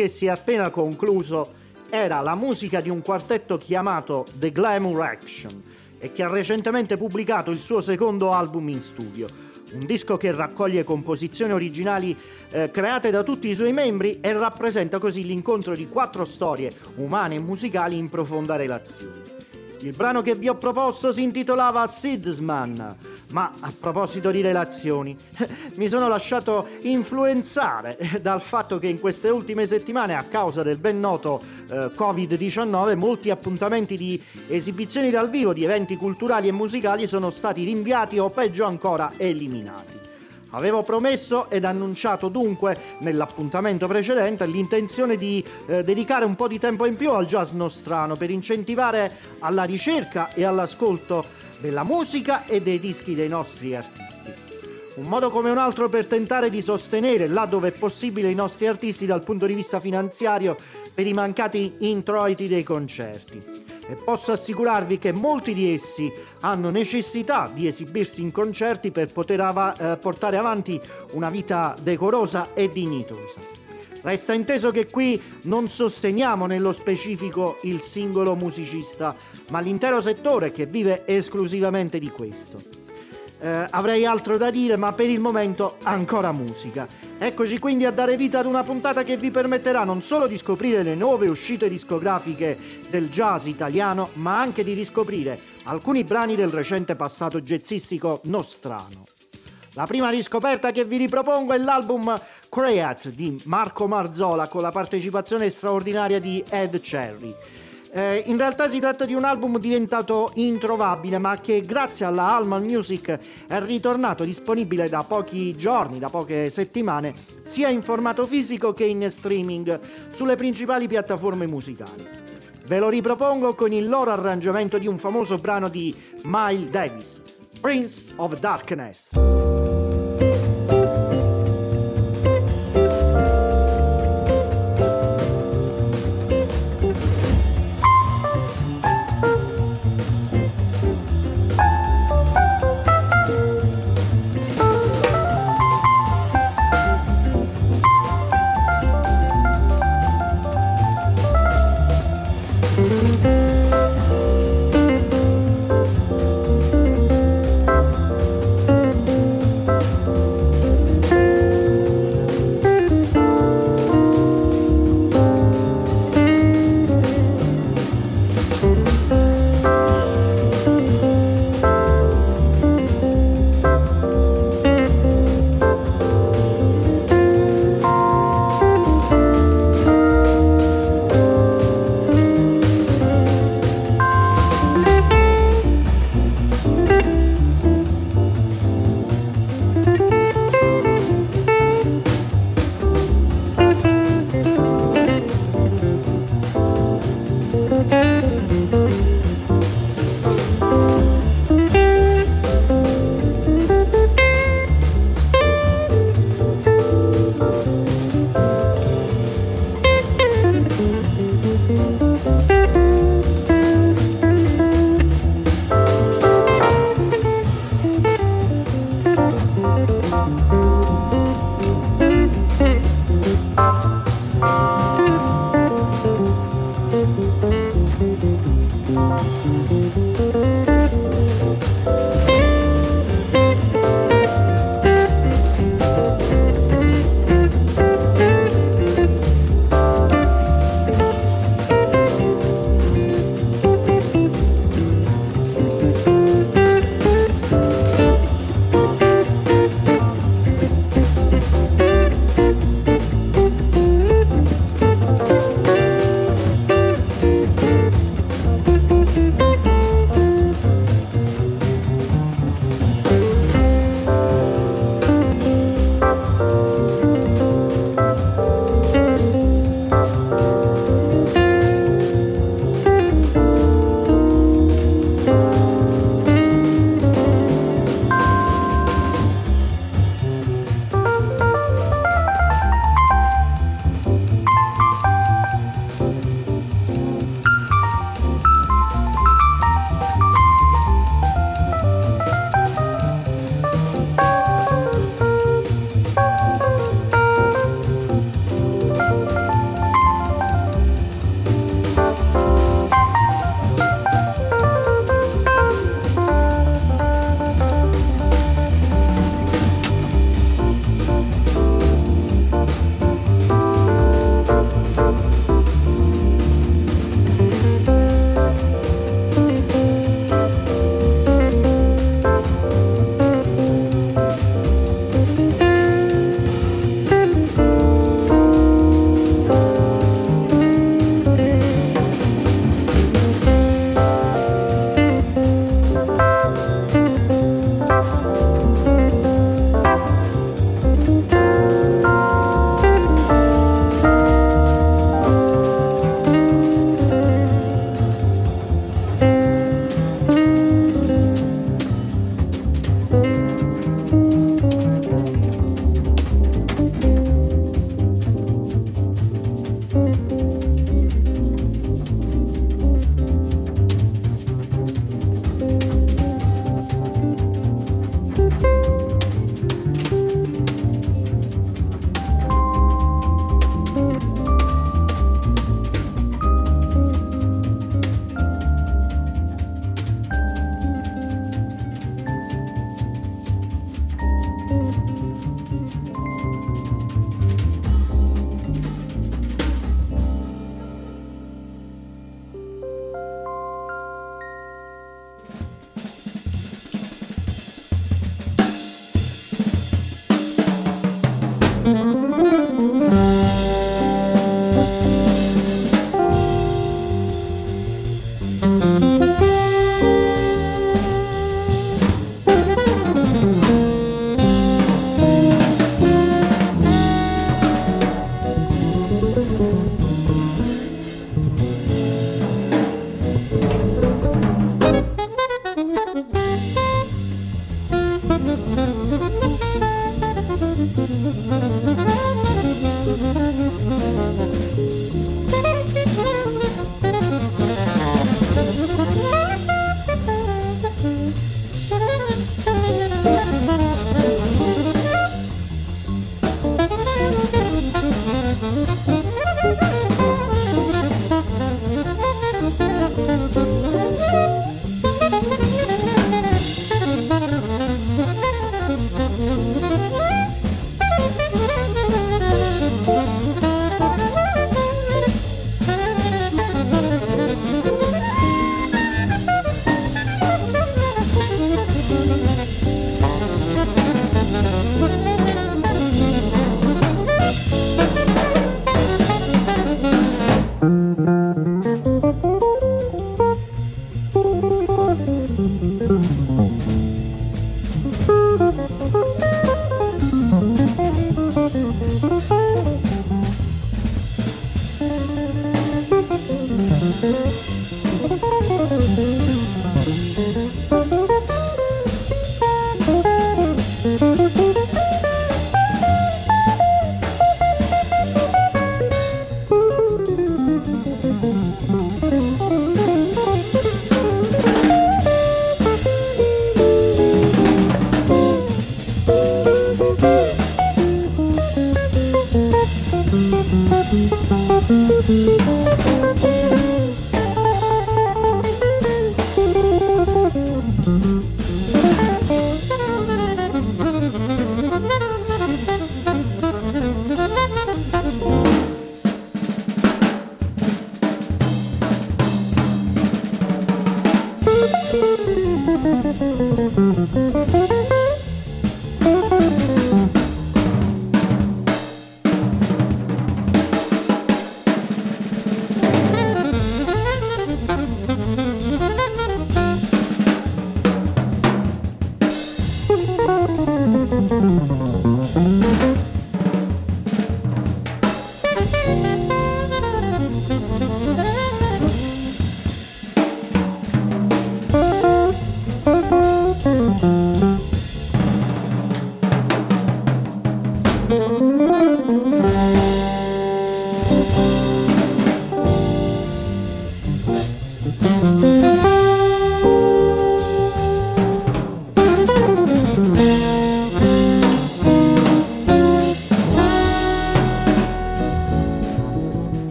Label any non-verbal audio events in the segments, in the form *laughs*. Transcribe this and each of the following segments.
Che si è appena concluso era la musica di un quartetto chiamato The Glamour Action e che ha recentemente pubblicato il suo secondo album in studio. Un disco che raccoglie composizioni originali eh, create da tutti i suoi membri e rappresenta così l'incontro di quattro storie umane e musicali in profonda relazione. Il brano che vi ho proposto si intitolava Sidsman, Ma a proposito di relazioni, *laughs* mi sono lasciato influenzare dal fatto che in queste ultime settimane, a causa del ben noto eh, Covid-19, molti appuntamenti di esibizioni dal vivo di eventi culturali e musicali sono stati rinviati o peggio ancora eliminati. Avevo promesso ed annunciato dunque nell'appuntamento precedente l'intenzione di eh, dedicare un po' di tempo in più al jazz nostrano per incentivare alla ricerca e all'ascolto della musica e dei dischi dei nostri artisti. Un modo come un altro per tentare di sostenere, là dove è possibile, i nostri artisti dal punto di vista finanziario per i mancati introiti dei concerti. E posso assicurarvi che molti di essi hanno necessità di esibirsi in concerti per poter av- eh, portare avanti una vita decorosa e dignitosa. Resta inteso che qui non sosteniamo nello specifico il singolo musicista, ma l'intero settore che vive esclusivamente di questo. Eh, avrei altro da dire, ma per il momento ancora musica. Eccoci quindi a dare vita ad una puntata che vi permetterà non solo di scoprire le nuove uscite discografiche del jazz italiano, ma anche di riscoprire alcuni brani del recente passato jazzistico nostrano. La prima riscoperta che vi ripropongo è l'album Create di Marco Marzola con la partecipazione straordinaria di Ed Cherry. Eh, in realtà si tratta di un album diventato introvabile, ma che grazie alla Alman Music è ritornato disponibile da pochi giorni, da poche settimane, sia in formato fisico che in streaming sulle principali piattaforme musicali. Ve lo ripropongo con il loro arrangiamento di un famoso brano di Miles Davis, Prince of Darkness.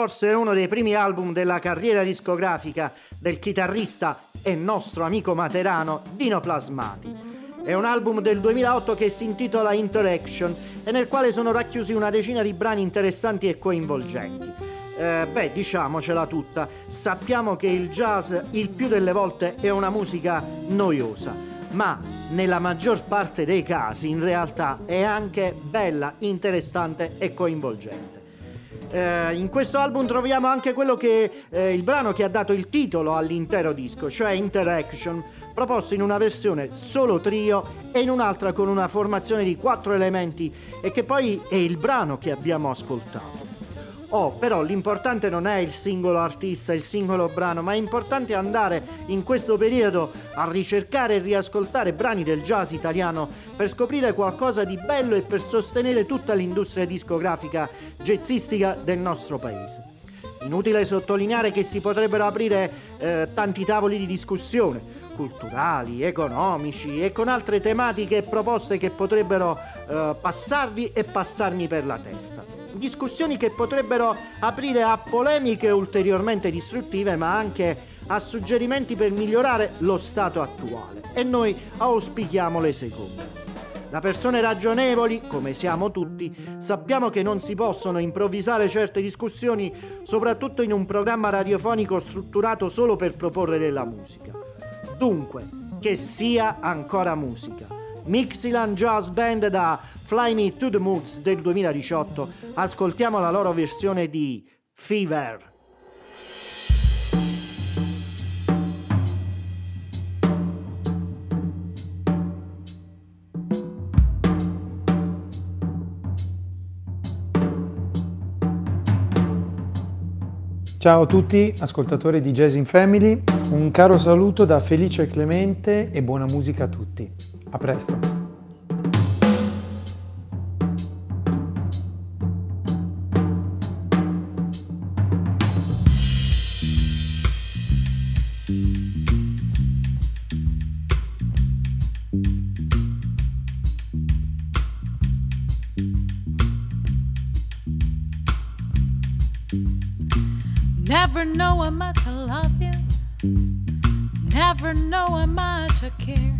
Forse uno dei primi album della carriera discografica del chitarrista e nostro amico materano Dino Plasmati. È un album del 2008 che si intitola Interaction e nel quale sono racchiusi una decina di brani interessanti e coinvolgenti. Eh, beh, diciamocela tutta, sappiamo che il jazz il più delle volte è una musica noiosa, ma nella maggior parte dei casi in realtà è anche bella, interessante e coinvolgente. Eh, in questo album troviamo anche quello che eh, il brano che ha dato il titolo all'intero disco, cioè Interaction, proposto in una versione solo trio e in un'altra con una formazione di quattro elementi e che poi è il brano che abbiamo ascoltato. Oh, però l'importante non è il singolo artista, il singolo brano, ma è importante andare in questo periodo a ricercare e riascoltare brani del jazz italiano per scoprire qualcosa di bello e per sostenere tutta l'industria discografica jazzistica del nostro paese. Inutile sottolineare che si potrebbero aprire eh, tanti tavoli di discussione, culturali, economici e con altre tematiche e proposte che potrebbero eh, passarvi e passarmi per la testa discussioni che potrebbero aprire a polemiche ulteriormente distruttive, ma anche a suggerimenti per migliorare lo stato attuale. E noi auspichiamo le seconde. Da persone ragionevoli, come siamo tutti, sappiamo che non si possono improvvisare certe discussioni, soprattutto in un programma radiofonico strutturato solo per proporre della musica. Dunque, che sia ancora musica Mixiland Jazz Band da Fly Me to the Moods del 2018. Ascoltiamo la loro versione di Fever. Ciao a tutti, ascoltatori di Jazz in Family, un caro saluto da Felice Clemente e buona musica a tutti. A presto. Never know how much I love you. Never know how much I care.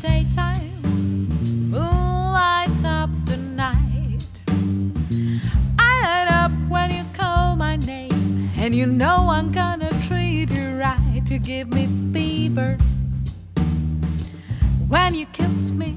daytime, up the night. I light up when you call my name, and you know I'm gonna treat you right. to give me fever when you kiss me,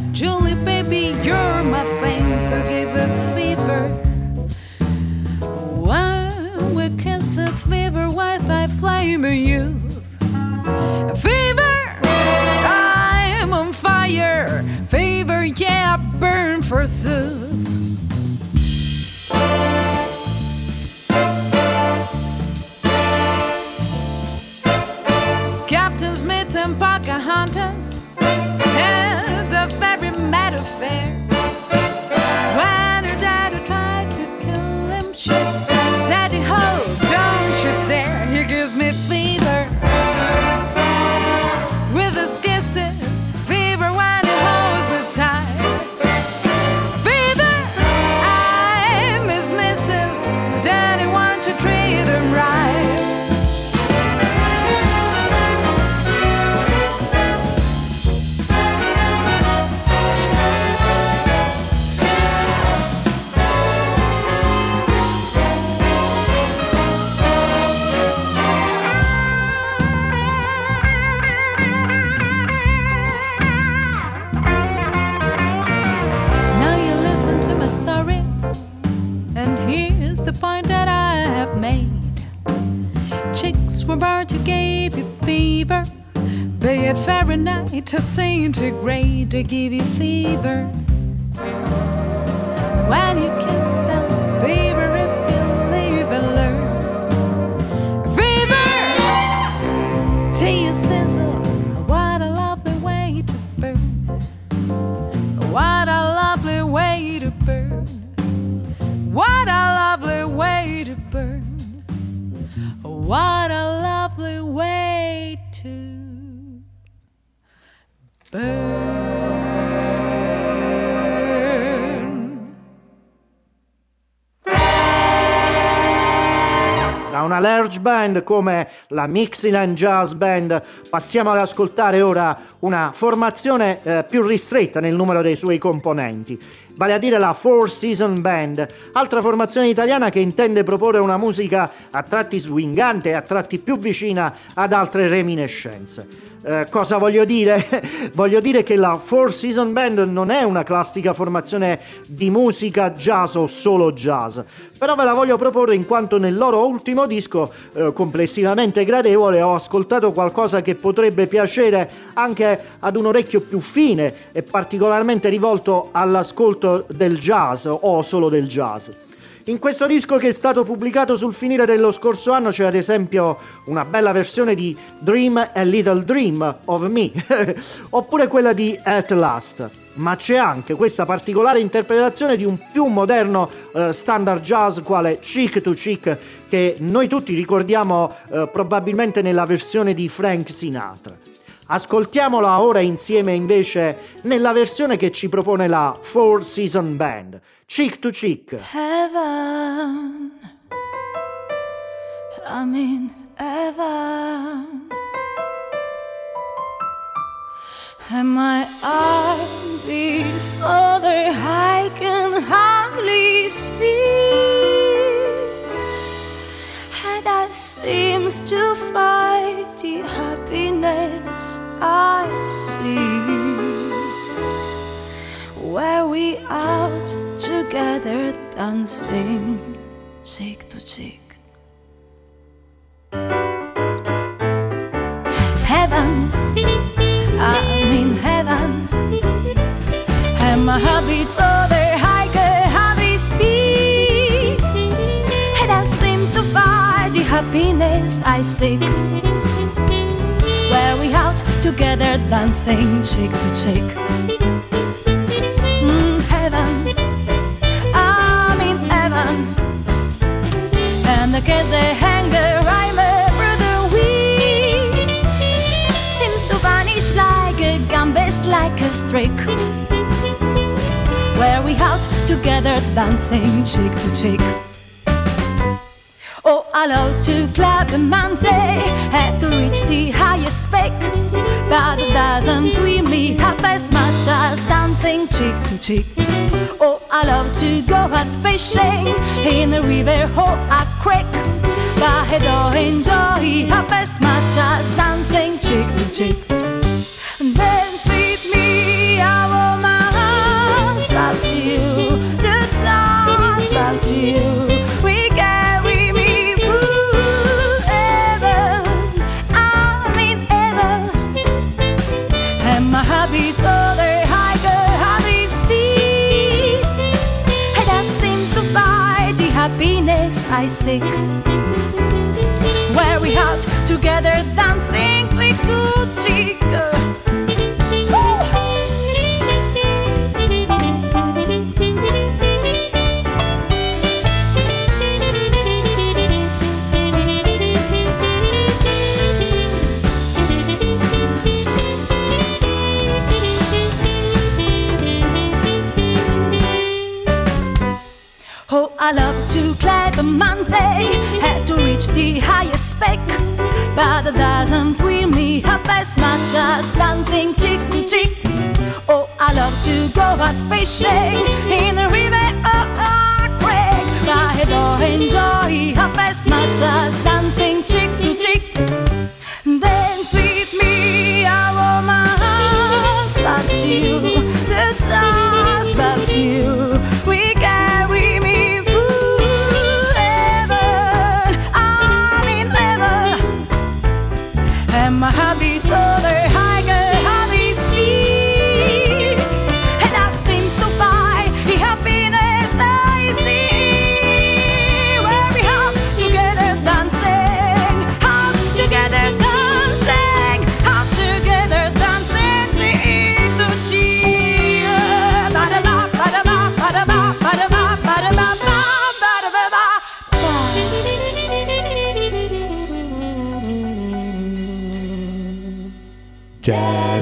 of saint to grade to give you fever. Band come la Mixieland Jazz Band. Passiamo ad ascoltare ora una formazione eh, più ristretta nel numero dei suoi componenti, vale a dire la Four Season Band, altra formazione italiana che intende proporre una musica a tratti swingante e a tratti più vicina ad altre reminiscenze. Eh, cosa voglio dire? *laughs* voglio dire che la Four Season Band non è una classica formazione di musica jazz o solo jazz, però ve la voglio proporre in quanto nel loro ultimo disco, eh, complessivamente gradevole, ho ascoltato qualcosa che potrebbe piacere anche ad un orecchio più fine e particolarmente rivolto all'ascolto del jazz o solo del jazz. In questo disco che è stato pubblicato sul finire dello scorso anno c'è ad esempio una bella versione di Dream a Little Dream of Me, *laughs* oppure quella di At Last. Ma c'è anche questa particolare interpretazione di un più moderno eh, standard jazz quale Cheek to Cheek che noi tutti ricordiamo eh, probabilmente nella versione di Frank Sinatra. Ascoltiamola ora insieme invece nella versione che ci propone la Four Season Band, Cheek to Cheek. heaven. I'm in heaven. And my arm beats so that I can hardly speak. That seems to fight the happiness I see. Were we out together dancing cheek to cheek? Heaven, I'm in heaven, and my heart happiness I seek. Were we out together dancing cheek to cheek? Mm, heaven, I'm in heaven, and the kiss they hang around over the week seems to vanish like a gambit, like a streak. Where we out together dancing cheek to cheek? I love to a mountain, had to reach the highest peak. But it doesn't thrill me half as much as dancing cheek to cheek. Oh, I love to go out fishing in a river or a creek. But I don't enjoy half as much as dancing cheek to cheek. but doesn't thrill me half as much as dancing cheek to cheek. Oh, I love to go out fishing in the river or a creek, but I don't enjoy half as much as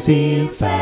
see you fast.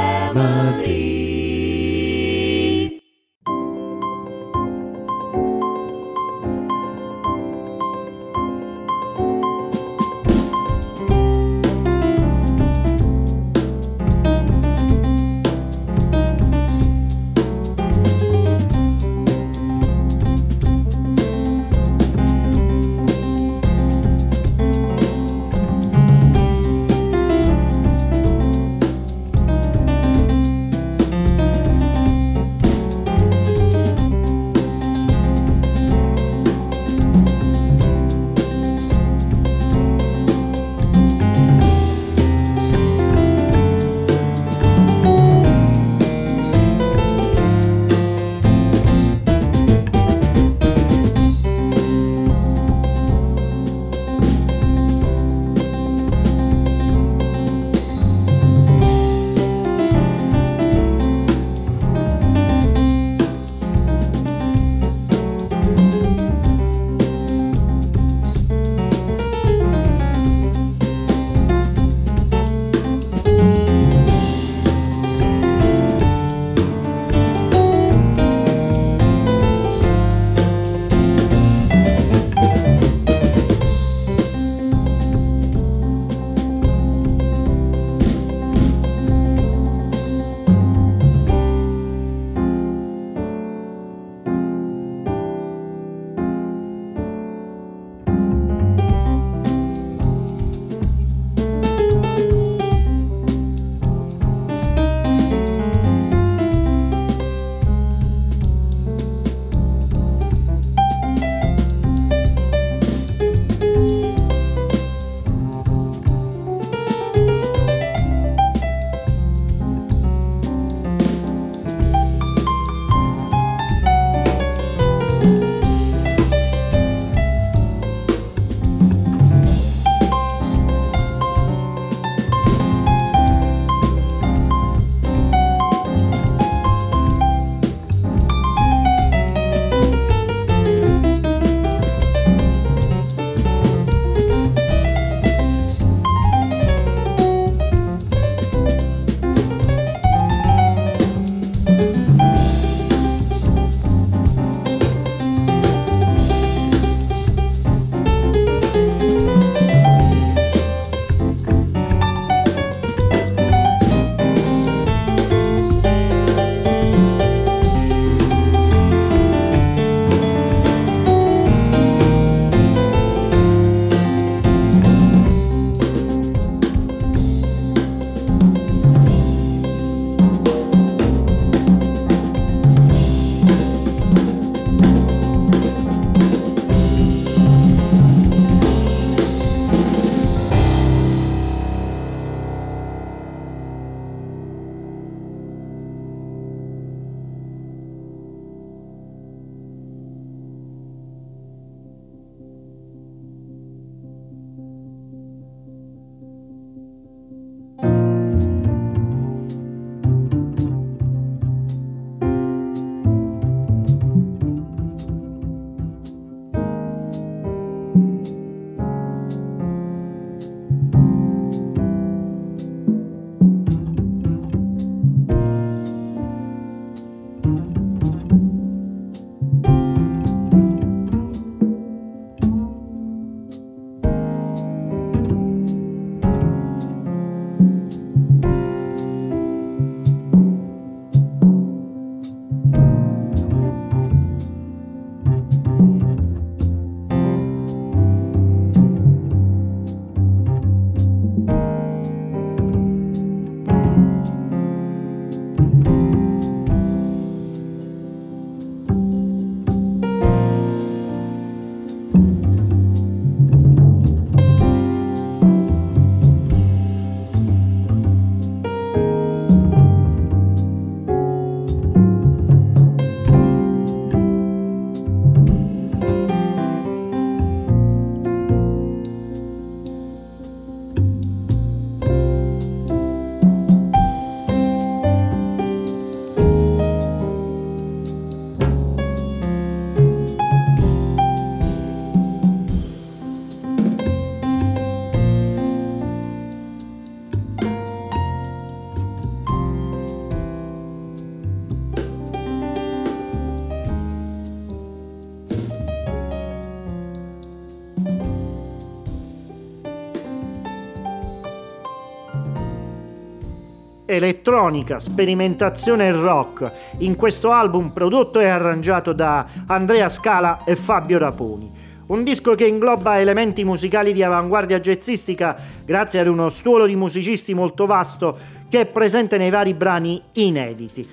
Elettronica, sperimentazione e rock in questo album prodotto e arrangiato da Andrea Scala e Fabio Raponi. Un disco che ingloba elementi musicali di avanguardia jazzistica grazie ad uno stuolo di musicisti molto vasto che è presente nei vari brani inediti.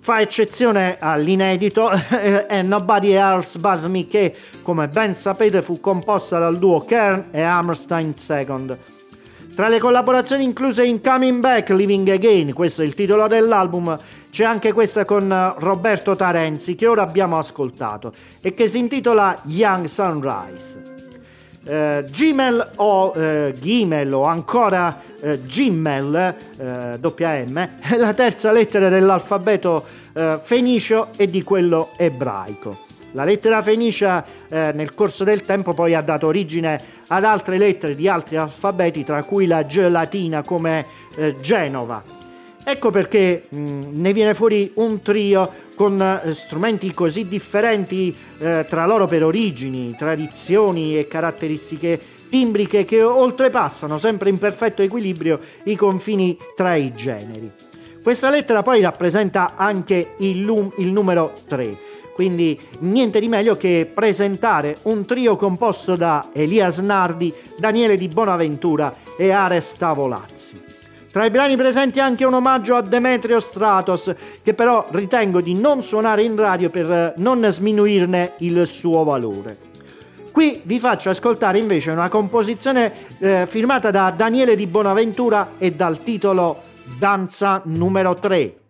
Fa eccezione all'inedito è *laughs* Nobody Else But Me che, come ben sapete, fu composta dal duo Kern e Hammerstein II. Tra le collaborazioni incluse in Coming Back, Living Again, questo è il titolo dell'album, c'è anche questa con eh, Roberto Tarenzi che ora abbiamo ascoltato e che si intitola Young Sunrise. Eh, Gmail o eh, Gmail o ancora eh, Gmail, eh, doppia M, è *laughs* la terza lettera dell'alfabeto eh, fenicio e di quello ebraico. La lettera fenicia eh, nel corso del tempo poi ha dato origine ad altre lettere di altri alfabeti, tra cui la G latina come eh, Genova. Ecco perché mh, mm, ne viene fuori un trio con eh, strumenti così differenti eh, tra loro per origini, tradizioni e caratteristiche timbriche che oltrepassano sempre in perfetto equilibrio i confini tra i generi. Questa lettera poi rappresenta anche il, lum- il numero 3 quindi niente di meglio che presentare un trio composto da Elias Nardi, Daniele Di Bonaventura e Ares Tavolazzi. Tra i brani presenti anche un omaggio a Demetrio Stratos, che però ritengo di non suonare in radio per non sminuirne il suo valore. Qui vi faccio ascoltare invece una composizione eh, firmata da Daniele Di Bonaventura e dal titolo Danza numero 3.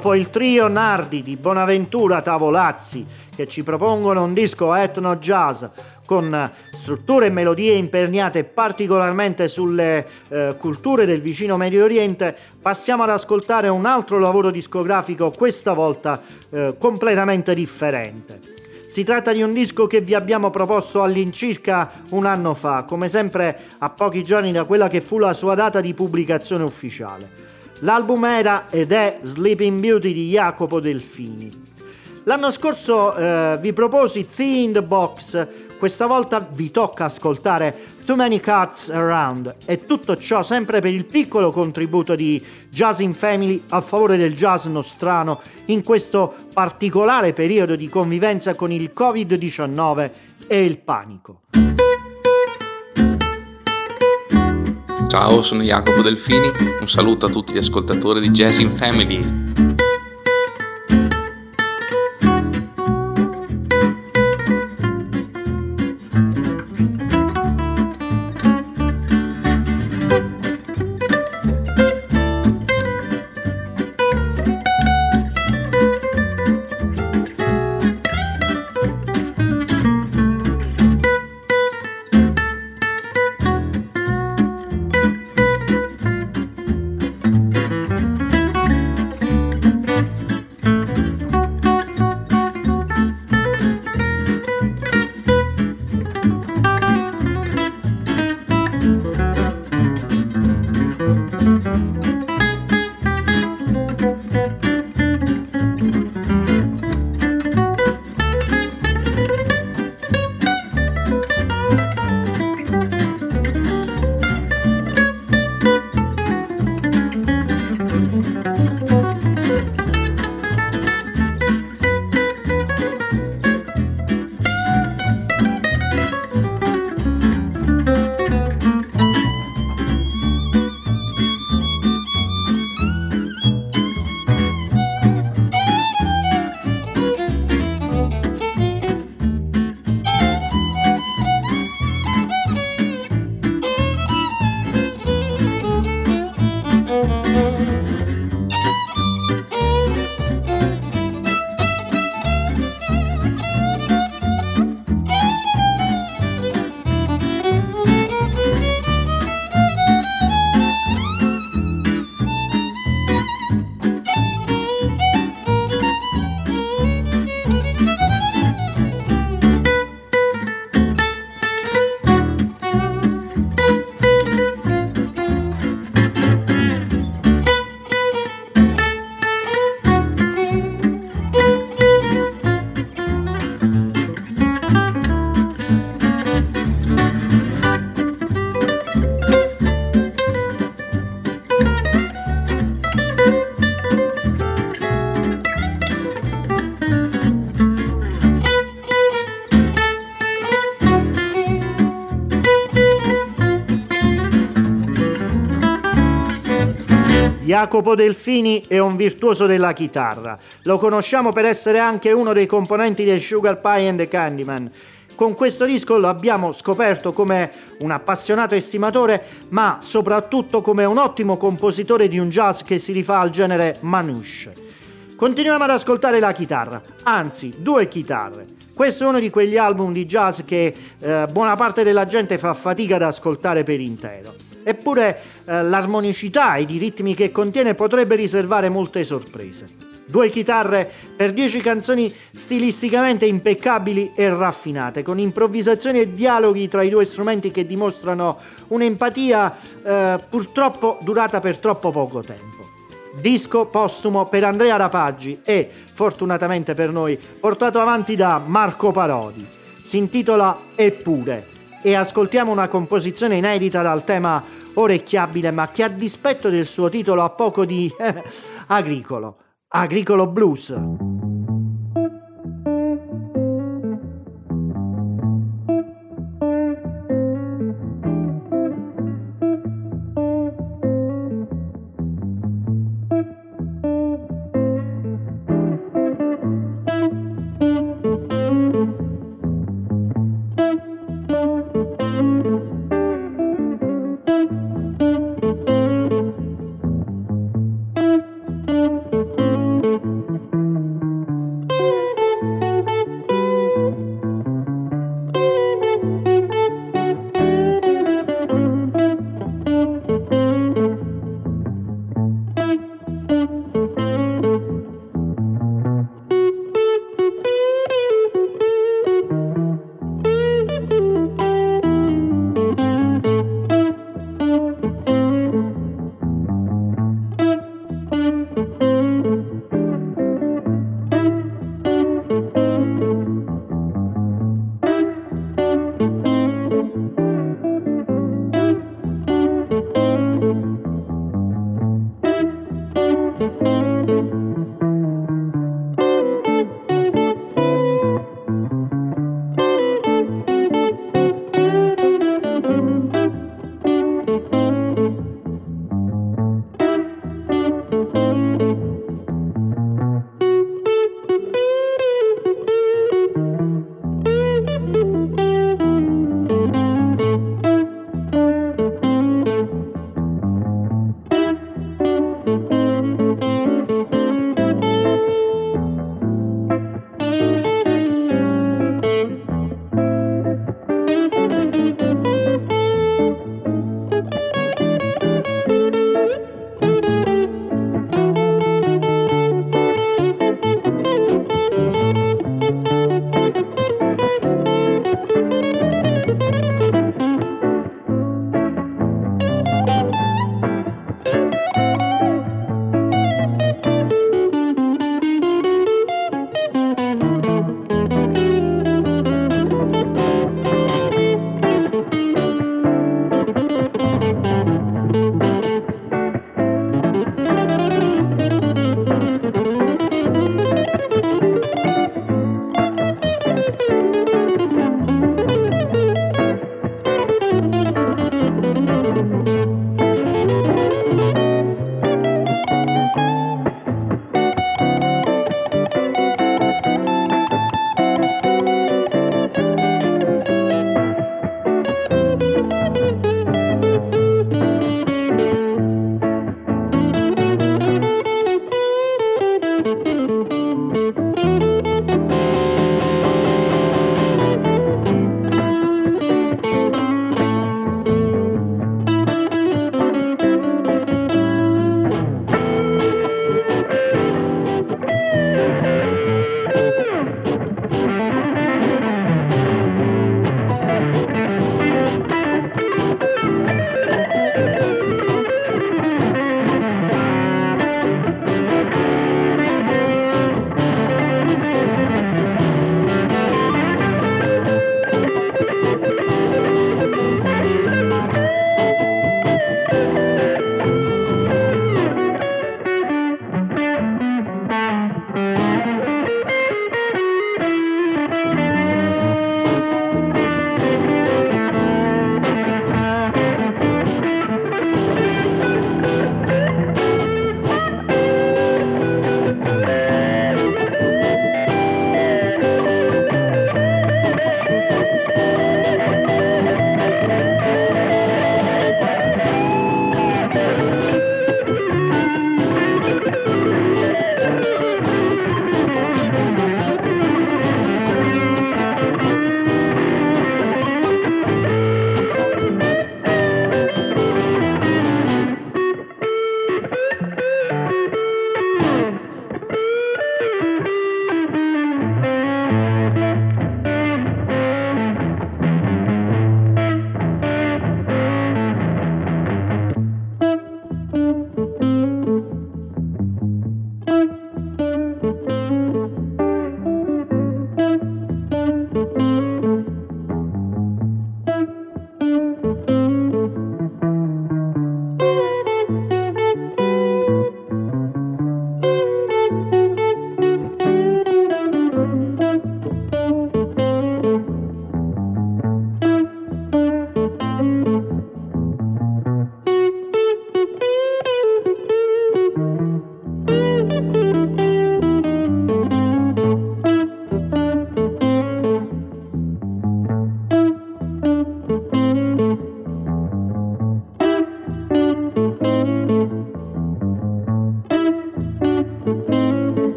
Dopo il trio Nardi di Bonaventura Tavolazzi che ci propongono un disco etno jazz con strutture e melodie imperniate particolarmente sulle eh, culture del vicino Medio Oriente, passiamo ad ascoltare un altro lavoro discografico, questa volta eh, completamente differente. Si tratta di un disco che vi abbiamo proposto all'incirca un anno fa, come sempre a pochi giorni da quella che fu la sua data di pubblicazione ufficiale. L'album era ed è Sleeping Beauty di Jacopo Delfini. L'anno scorso eh, vi proposi Thee in the Box, questa volta vi tocca ascoltare Too Many Cats Around e tutto ciò sempre per il piccolo contributo di Jazz in Family a favore del jazz nostrano in questo particolare periodo di convivenza con il Covid-19 e il panico. Ciao, sono Jacopo Delfini, un saluto a tutti gli ascoltatori di Jazz in Family. Jacopo Delfini è un virtuoso della chitarra. Lo conosciamo per essere anche uno dei componenti dei Sugar Pie and the Candyman. Con questo disco lo abbiamo scoperto come un appassionato estimatore, ma soprattutto come un ottimo compositore di un jazz che si rifà al genere manouche. Continuiamo ad ascoltare la chitarra, anzi due chitarre. Questo è uno di quegli album di jazz che eh, buona parte della gente fa fatica ad ascoltare per intero. Eppure eh, l'armonicità e i ritmi che contiene potrebbe riservare molte sorprese. Due chitarre per dieci canzoni stilisticamente impeccabili e raffinate, con improvvisazioni e dialoghi tra i due strumenti che dimostrano un'empatia eh, purtroppo durata per troppo poco tempo. Disco postumo per Andrea Rapaggi e, fortunatamente per noi, portato avanti da Marco Parodi. Si intitola Eppure e ascoltiamo una composizione inedita dal tema orecchiabile ma che a dispetto del suo titolo ha poco di *laughs* agricolo, agricolo blues.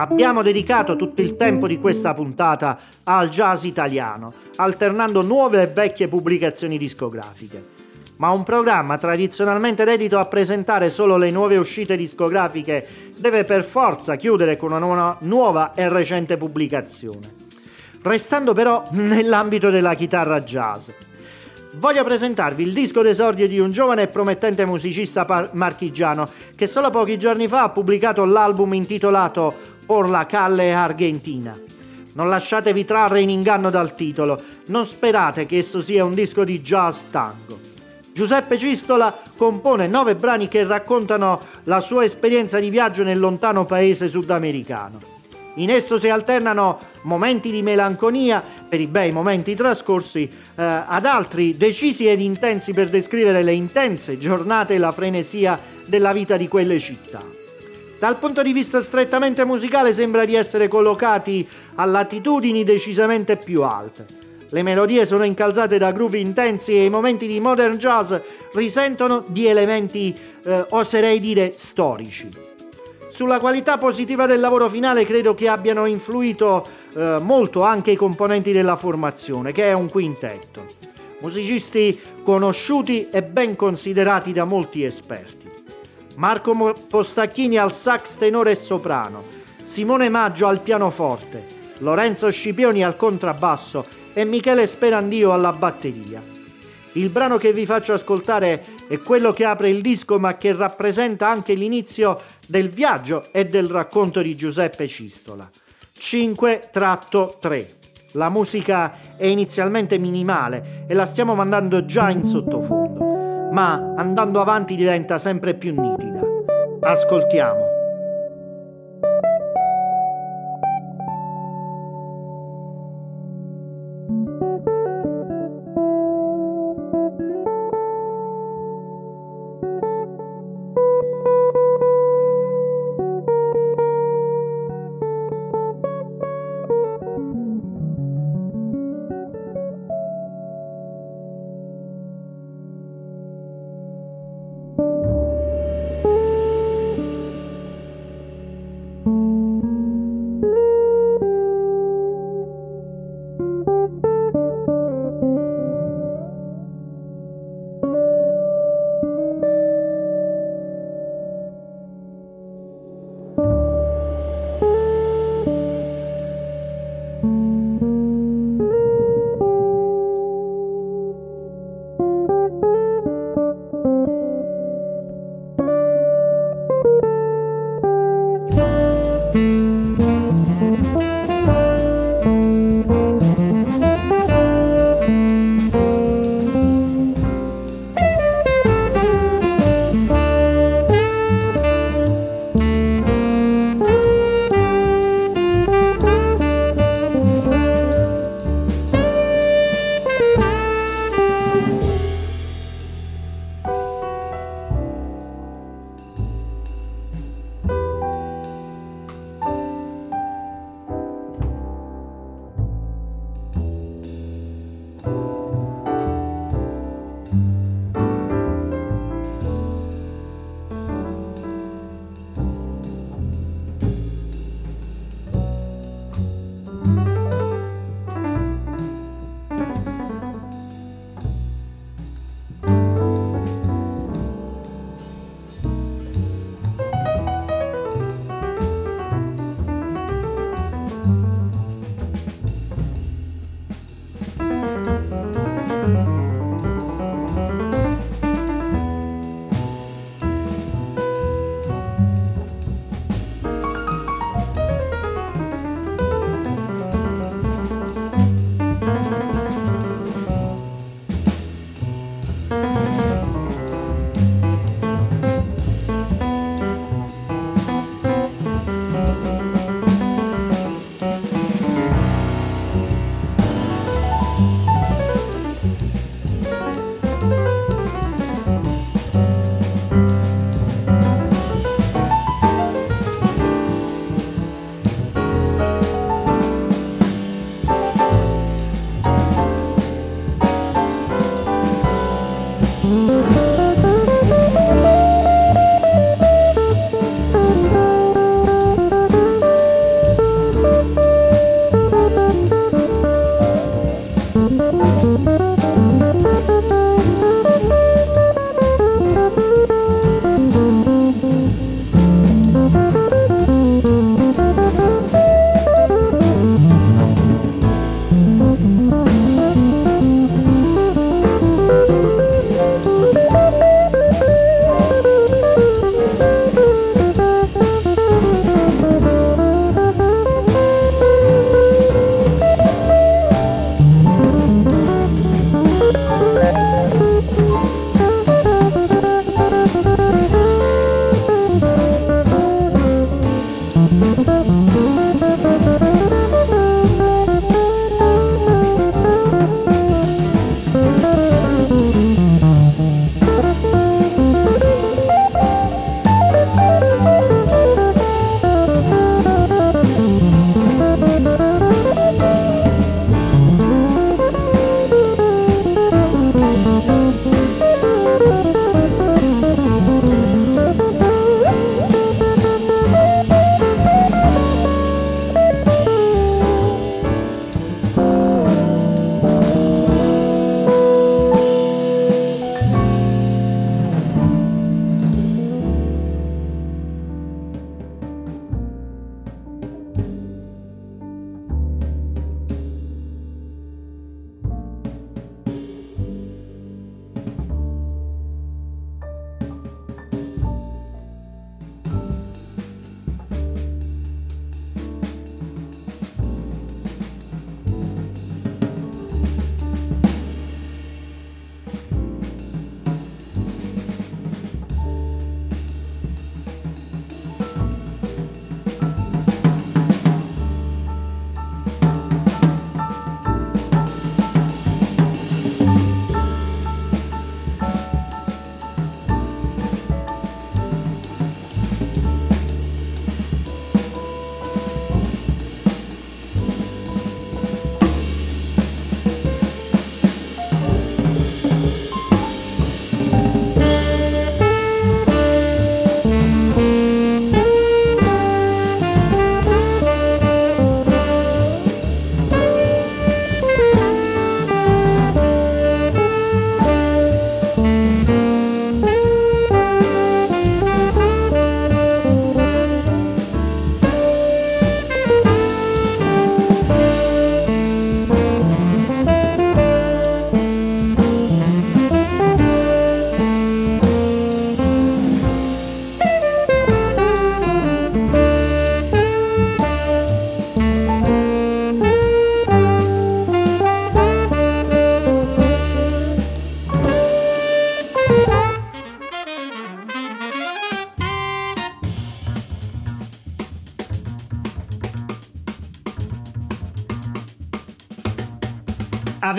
Abbiamo dedicato tutto il tempo di questa puntata al jazz italiano, alternando nuove e vecchie pubblicazioni discografiche. Ma un programma tradizionalmente dedito a presentare solo le nuove uscite discografiche deve per forza chiudere con una nuova e recente pubblicazione. Restando però nell'ambito della chitarra jazz. Voglio presentarvi il disco d'esordio di un giovane e promettente musicista par- marchigiano che solo pochi giorni fa ha pubblicato l'album intitolato Por la Calle Argentina. Non lasciatevi trarre in inganno dal titolo, non sperate che esso sia un disco di jazz tango. Giuseppe Cistola compone nove brani che raccontano la sua esperienza di viaggio nel lontano paese sudamericano. In esso si alternano momenti di melanconia per i bei momenti trascorsi eh, ad altri decisi ed intensi per descrivere le intense giornate e la frenesia della vita di quelle città. Dal punto di vista strettamente musicale sembra di essere collocati a latitudini decisamente più alte. Le melodie sono incalzate da groove intensi e i momenti di modern jazz risentono di elementi, eh, oserei dire, storici. Sulla qualità positiva del lavoro finale credo che abbiano influito eh, molto anche i componenti della formazione, che è un quintetto. Musicisti conosciuti e ben considerati da molti esperti. Marco Postacchini al sax tenore e soprano, Simone Maggio al pianoforte, Lorenzo Scipioni al contrabbasso e Michele Sperandio alla batteria. Il brano che vi faccio ascoltare è quello che apre il disco ma che rappresenta anche l'inizio del viaggio e del racconto di Giuseppe Cistola. 5-3. La musica è inizialmente minimale e la stiamo mandando già in sottofondo, ma andando avanti diventa sempre più nitida. Ascoltiamo.